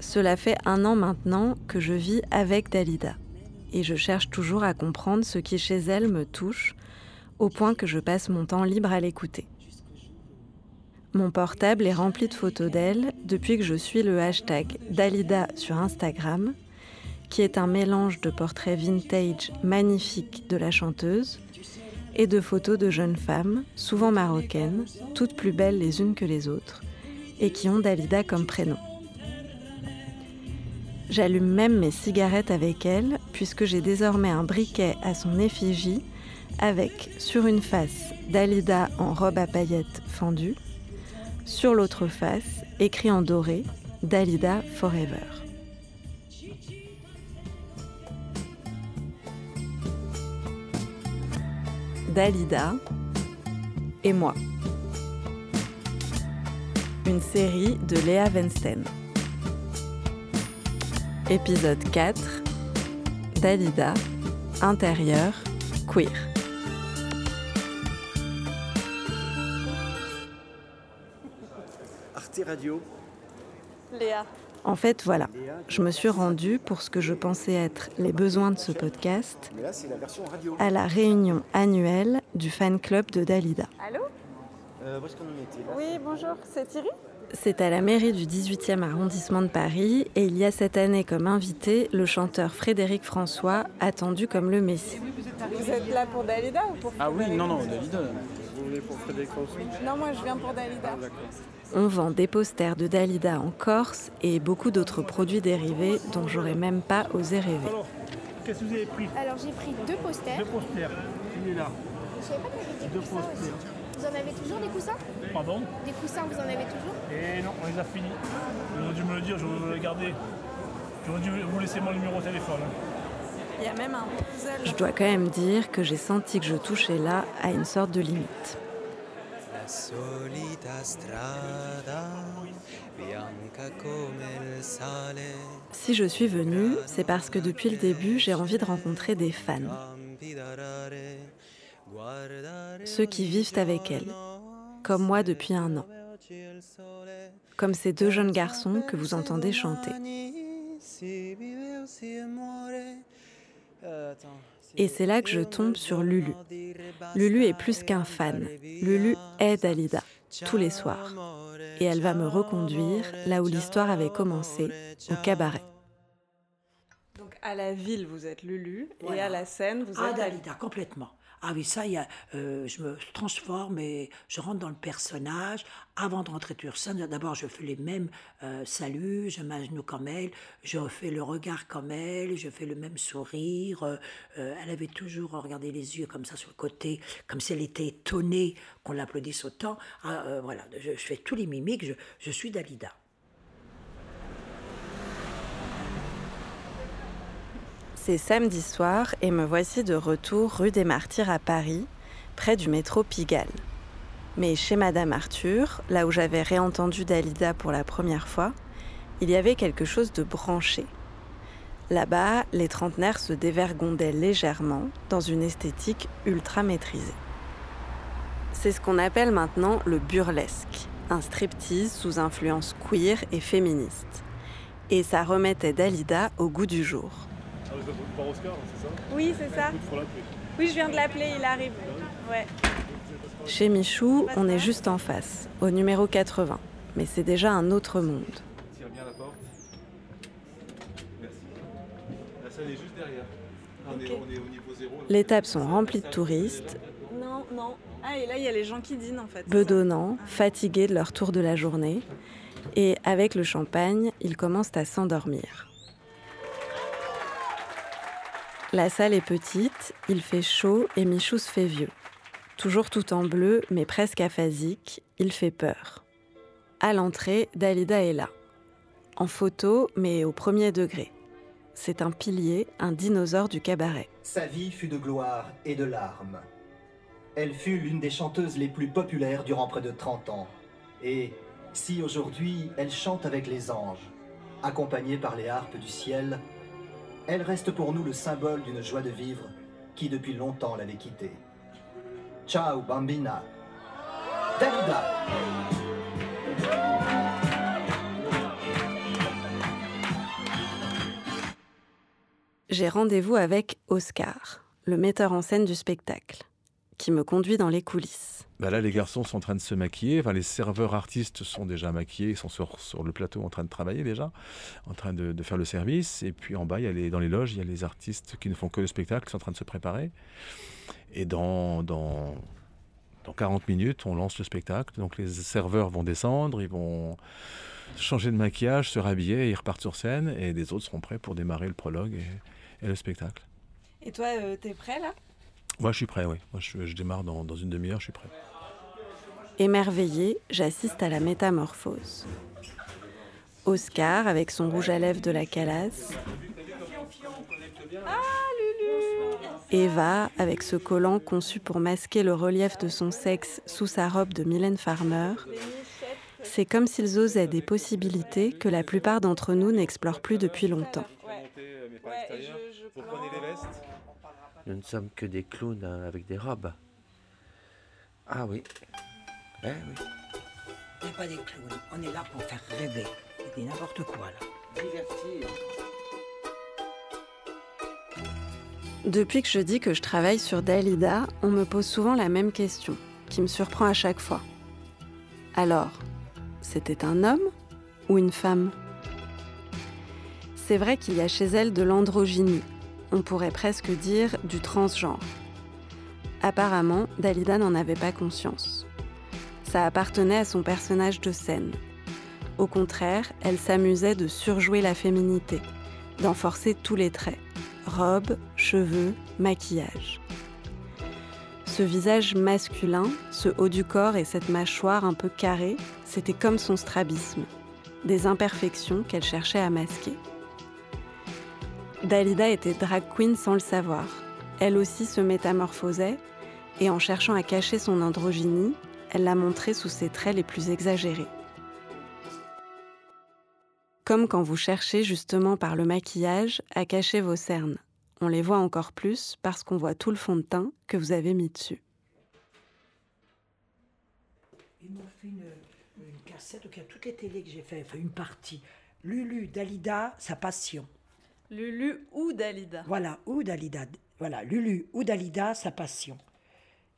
Cela fait un an maintenant que je vis avec Dalida et je cherche toujours à comprendre ce qui chez elle me touche au point que je passe mon temps libre à l'écouter. Mon portable est rempli de photos d'elle depuis que je suis le hashtag Dalida sur Instagram, qui est un mélange de portraits vintage magnifiques de la chanteuse et de photos de jeunes femmes, souvent marocaines, toutes plus belles les unes que les autres, et qui ont Dalida comme prénom. J'allume même mes cigarettes avec elle, puisque j'ai désormais un briquet à son effigie, avec sur une face Dalida en robe à paillettes fendue, sur l'autre face, écrit en doré, Dalida Forever. Dalida et moi. Une série de Léa Wensten. Épisode 4 Dalida, intérieur, queer. Arte Radio. Léa. En fait, voilà, je me suis rendue pour ce que je pensais être les besoins de ce podcast à la réunion annuelle du fan club de Dalida. Allô? Euh, Oui, bonjour, c'est Thierry? C'est à la mairie du 18e arrondissement de Paris et il y a cette année comme invité le chanteur Frédéric François, attendu comme le Messie. Vous êtes là pour Dalida ou pour Ah oui, non, non, David. Vous voulez pour Frédéric François Non, moi je viens pour Dalida. On vend des posters de Dalida en Corse et beaucoup d'autres produits dérivés dont j'aurais même pas osé rêver. Alors, qu'est-ce que vous avez pris? Alors j'ai pris deux posters. Deux posters. Il est là. Je savais pas qu'il y avait des Deux coussins aussi. posters. Vous en avez toujours des coussins? Pardon? Des coussins, vous en avez toujours? Et non, on les a finis. Vous auriez dû me le dire, je vous les garder. J'aurais dû vous laisser mon numéro de téléphone. Il y a même un puzzle. Je dois quand même dire que j'ai senti que je touchais là à une sorte de limite. La solita strada, bianca come il sale, Si je suis venue, c'est parce que depuis le début, j'ai envie de rencontrer des fans, ceux qui vivent avec elle, comme moi depuis un an, comme ces deux jeunes garçons que vous entendez chanter. Et c'est là que je tombe sur Lulu. Lulu est plus qu'un fan. Lulu est Dalida, tous les soirs. Et elle va me reconduire là où l'histoire avait commencé, au cabaret. Donc à la ville, vous êtes Lulu, et à la scène, vous Ah, êtes Dalida, complètement. Ah oui, ça, y a, euh, je me transforme et je rentre dans le personnage. Avant de rentrer sur scène, d'abord, je fais les mêmes euh, saluts, je m'agenouille comme elle, je fais le regard comme elle, je fais le même sourire. euh, elle avait toujours regardé les yeux comme ça sur le côté, comme si elle était étonnée qu'on l'applaudisse autant. Ah, voilà, je, je fais tous les mimiques, je, je suis Dalida. C'est samedi soir et me voici de retour rue des Martyrs à Paris, près du métro Pigalle. Mais chez Madame Arthur, là où j'avais réentendu Dalida pour la première fois, il y avait quelque chose de branché. Là-bas, les trentenaires se dévergondaient légèrement dans une esthétique ultra maîtrisée. C'est ce qu'on appelle maintenant le burlesque, un striptease sous influence queer et féministe. Et ça remettait Dalida au goût du jour. Ah, vous êtes par Oscar, c'est ça Oui, c'est ça. Oui, je viens de l'appeler, il arrive. Ouais. Chez Michou, on est juste en face, au numéro 80. Mais c'est déjà un autre monde. Tire bien la porte. Merci. La salle est juste derrière. On, est, on est au niveau zéro. là. Les tables sont remplies de touristes, Non, non. Ah, et là, il y a les gens qui dînent en fait. bedonnants, fatigués de leur tour de la journée. Et avec le champagne, ils commencent à s'endormir. La salle est petite, il fait chaud et Michou fait vieux. Toujours tout en bleu, mais presque aphasique, il fait peur. À l'entrée, Dalida est là. En photo, mais au premier degré. C'est un pilier, un dinosaure du cabaret. Sa vie fut de gloire et de larmes. Elle fut l'une des chanteuses les plus populaires durant près de 30 ans. Et si aujourd'hui elle chante avec les anges, accompagnée par les harpes du ciel, elle reste pour nous le symbole d'une joie de vivre qui depuis longtemps l'avait quittée. Ciao Bambina Dalida J'ai rendez-vous avec Oscar, le metteur en scène du spectacle, qui me conduit dans les coulisses. Bah là, les garçons sont en train de se maquiller. Enfin, les serveurs artistes sont déjà maquillés. Ils sont sur, sur le plateau en train de travailler déjà, en train de, de faire le service. Et puis en bas, il y a les, dans les loges, il y a les artistes qui ne font que le spectacle, qui sont en train de se préparer. Et dans, dans, dans 40 minutes, on lance le spectacle. Donc les serveurs vont descendre, ils vont changer de maquillage, se rhabiller, ils repartent sur scène. Et les autres seront prêts pour démarrer le prologue et, et le spectacle. Et toi, euh, t'es prêt là? Moi, je suis prêt, oui. Moi, je, je démarre dans, dans une demi-heure, je suis prêt. Émerveillée, j'assiste à la métamorphose. Oscar, avec son rouge à lèvres de la calasse. Eva, avec ce collant conçu pour masquer le relief de son sexe sous sa robe de Mylène Farmer. C'est comme s'ils osaient des possibilités que la plupart d'entre nous n'explorent plus depuis longtemps. Vous prenez les vestes Nous ne sommes que des clowns hein, avec des robes. Ah oui. Eh oui. On n'est pas des clowns, on est là pour faire rêver. C'est n'importe quoi là. Divertir. Depuis que je dis que je travaille sur Dalida, on me pose souvent la même question, qui me surprend à chaque fois. Alors, c'était un homme ou une femme? C'est vrai qu'il y a chez elle de l'androgynie, on pourrait presque dire du transgenre. Apparemment, Dalida n'en avait pas conscience. Ça appartenait à son personnage de scène. Au contraire, elle s'amusait de surjouer la féminité, d'en forcer tous les traits robe, cheveux, maquillage. Ce visage masculin, ce haut du corps et cette mâchoire un peu carrée, c'était comme son strabisme, des imperfections qu'elle cherchait à masquer. Dalida était drag queen sans le savoir. Elle aussi se métamorphosait, et en cherchant à cacher son androgynie, elle l'a montrée sous ses traits les plus exagérés. Comme quand vous cherchez justement par le maquillage à cacher vos cernes. On les voit encore plus parce qu'on voit tout le fond de teint que vous avez mis dessus. Ils m'ont fait une, une cassette, donc il y a toutes les télés que j'ai fait, enfin une partie. Lulu, Dalida, sa passion. Lulu ou Dalida Voilà, ou Dalida. Voilà, Lulu ou Dalida, sa passion.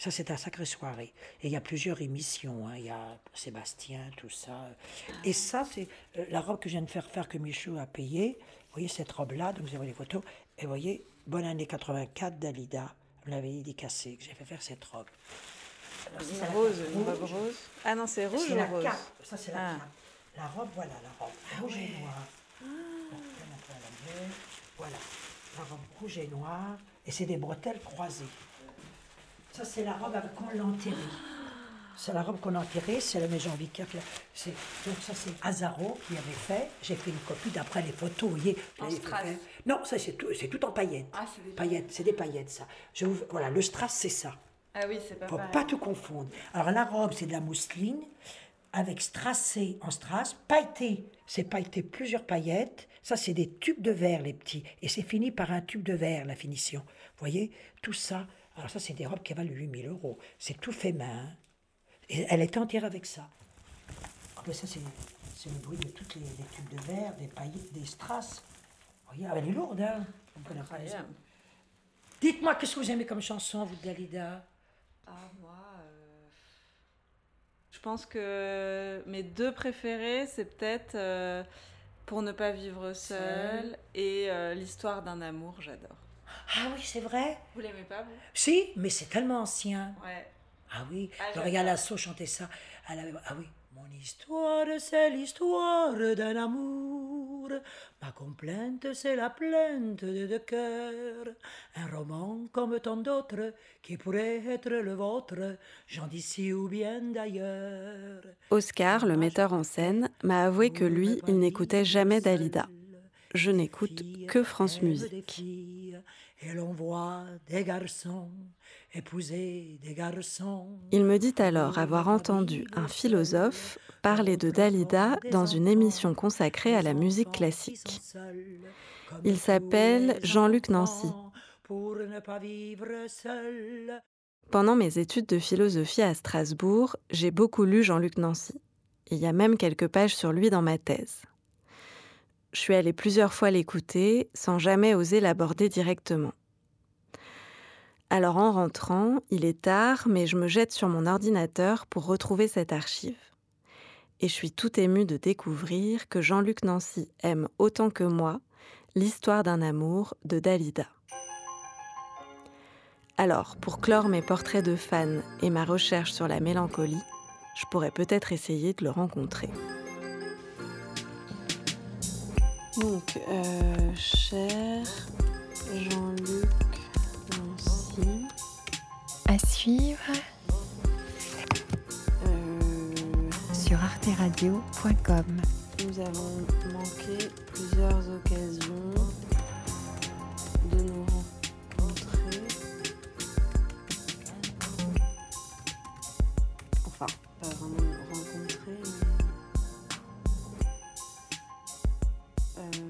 Ça, c'est un sacré soirée. Et il y a plusieurs émissions. hein. Il y a Sébastien, tout ça. Et ça, c'est euh, la robe que je viens de faire faire que Michaud a payée. Vous voyez cette robe-là, donc vous avez les photos. Et vous voyez, bonne année 84, Dalida. Vous l'avez dédicacée, que j'ai fait faire cette robe. Alors, la Rose, une robe rose. Ah non, c'est rouge c'est ou la rose. Ça, c'est la Ah. carte. La robe, voilà, la robe rouge et noir. Bon, je mets un peu à la main. Voilà, la robe rouge et noire. Et c'est des bretelles croisées. Ça, c'est la robe avec qu'on l'a enterrée. C'est la robe qu'on a enterrée, c'est la maison Vicaire. c'est- Donc ça, c'est Azaro qui avait fait. J'ai fait une copie d'après les photos, vous voyez. En strass. Non, ça, c'est tout, c'est tout en paillettes. Ah, c'est des paillettes. C'est des paillettes, ça. Je vous- Voilà, le strass, c'est ça. Ah oui, c'est pas Faut pareil. pas tout confondre. Alors la robe, c'est de la mousseline avec strassé en strass, pailleté. C'est pailleté plusieurs paillettes. Ça, c'est des tubes de verre, les petits. Et c'est fini par un tube de verre, la finition. Vous voyez Tout ça. Alors ça, c'est des robes qui valent 8000 euros. C'est tout fait main. hein. Et elle est entière avec ça. Ah ben ça, c'est c'est le bruit de tous les, les tubes de verre, des paillettes, des strass. Vous voyez, elle est lourde, hein On connaît pas les Incroyable. Dites-moi, qu'est-ce que vous aimez comme chanson, vous, Dalida? Ah, moi. euh, Je pense que mes deux préférés, c'est peut-être euh, Pour ne pas vivre seul Seul. et euh, L'histoire d'un amour, j'adore. Ah oui, c'est vrai Vous l'aimez pas, vous? Si, mais c'est tellement ancien. Ouais. Ah oui, Ah, je j'adore. regarde Lasso chanter ça. Elle avait- Ah oui. Mon histoire, c'est l'histoire d'un amour. Ma complainte, c'est la plainte de deux cœurs. Un roman comme tant d'autres qui pourrait être le vôtre, gens d'ici ou bien d'ailleurs. Oscar, le metteur en scène, m'a avoué que lui, il n'écoutait jamais Dalida. Je n'écoute que France Musique. Et l'on voit des garçons épouser des garçons. Il me dit alors avoir entendu un philosophe parler de Dalida dans une émission consacrée à la musique classique. Il s'appelle Jean-Luc Nancy. Pendant mes études de philosophie à Strasbourg, j'ai beaucoup lu Jean-Luc Nancy. Il y a même quelques pages sur lui dans ma thèse. Je suis allée plusieurs fois l'écouter sans jamais oser l'aborder directement. Alors en rentrant, il est tard, mais je me jette sur mon ordinateur pour retrouver cette archive. Et je suis tout émue de découvrir que Jean-Luc Nancy aime autant que moi l'histoire d'un amour de Dalida. Alors, pour clore mes portraits de fans et ma recherche sur la mélancolie, je pourrais peut-être essayer de le rencontrer. Donc, euh, cher Jean-Luc Nancy. À suivre euh, sur arteradio.com. Nous avons manqué plusieurs occasions de nous rencontrer. Enfin, pas vraiment nous rencontrer, mais... Um,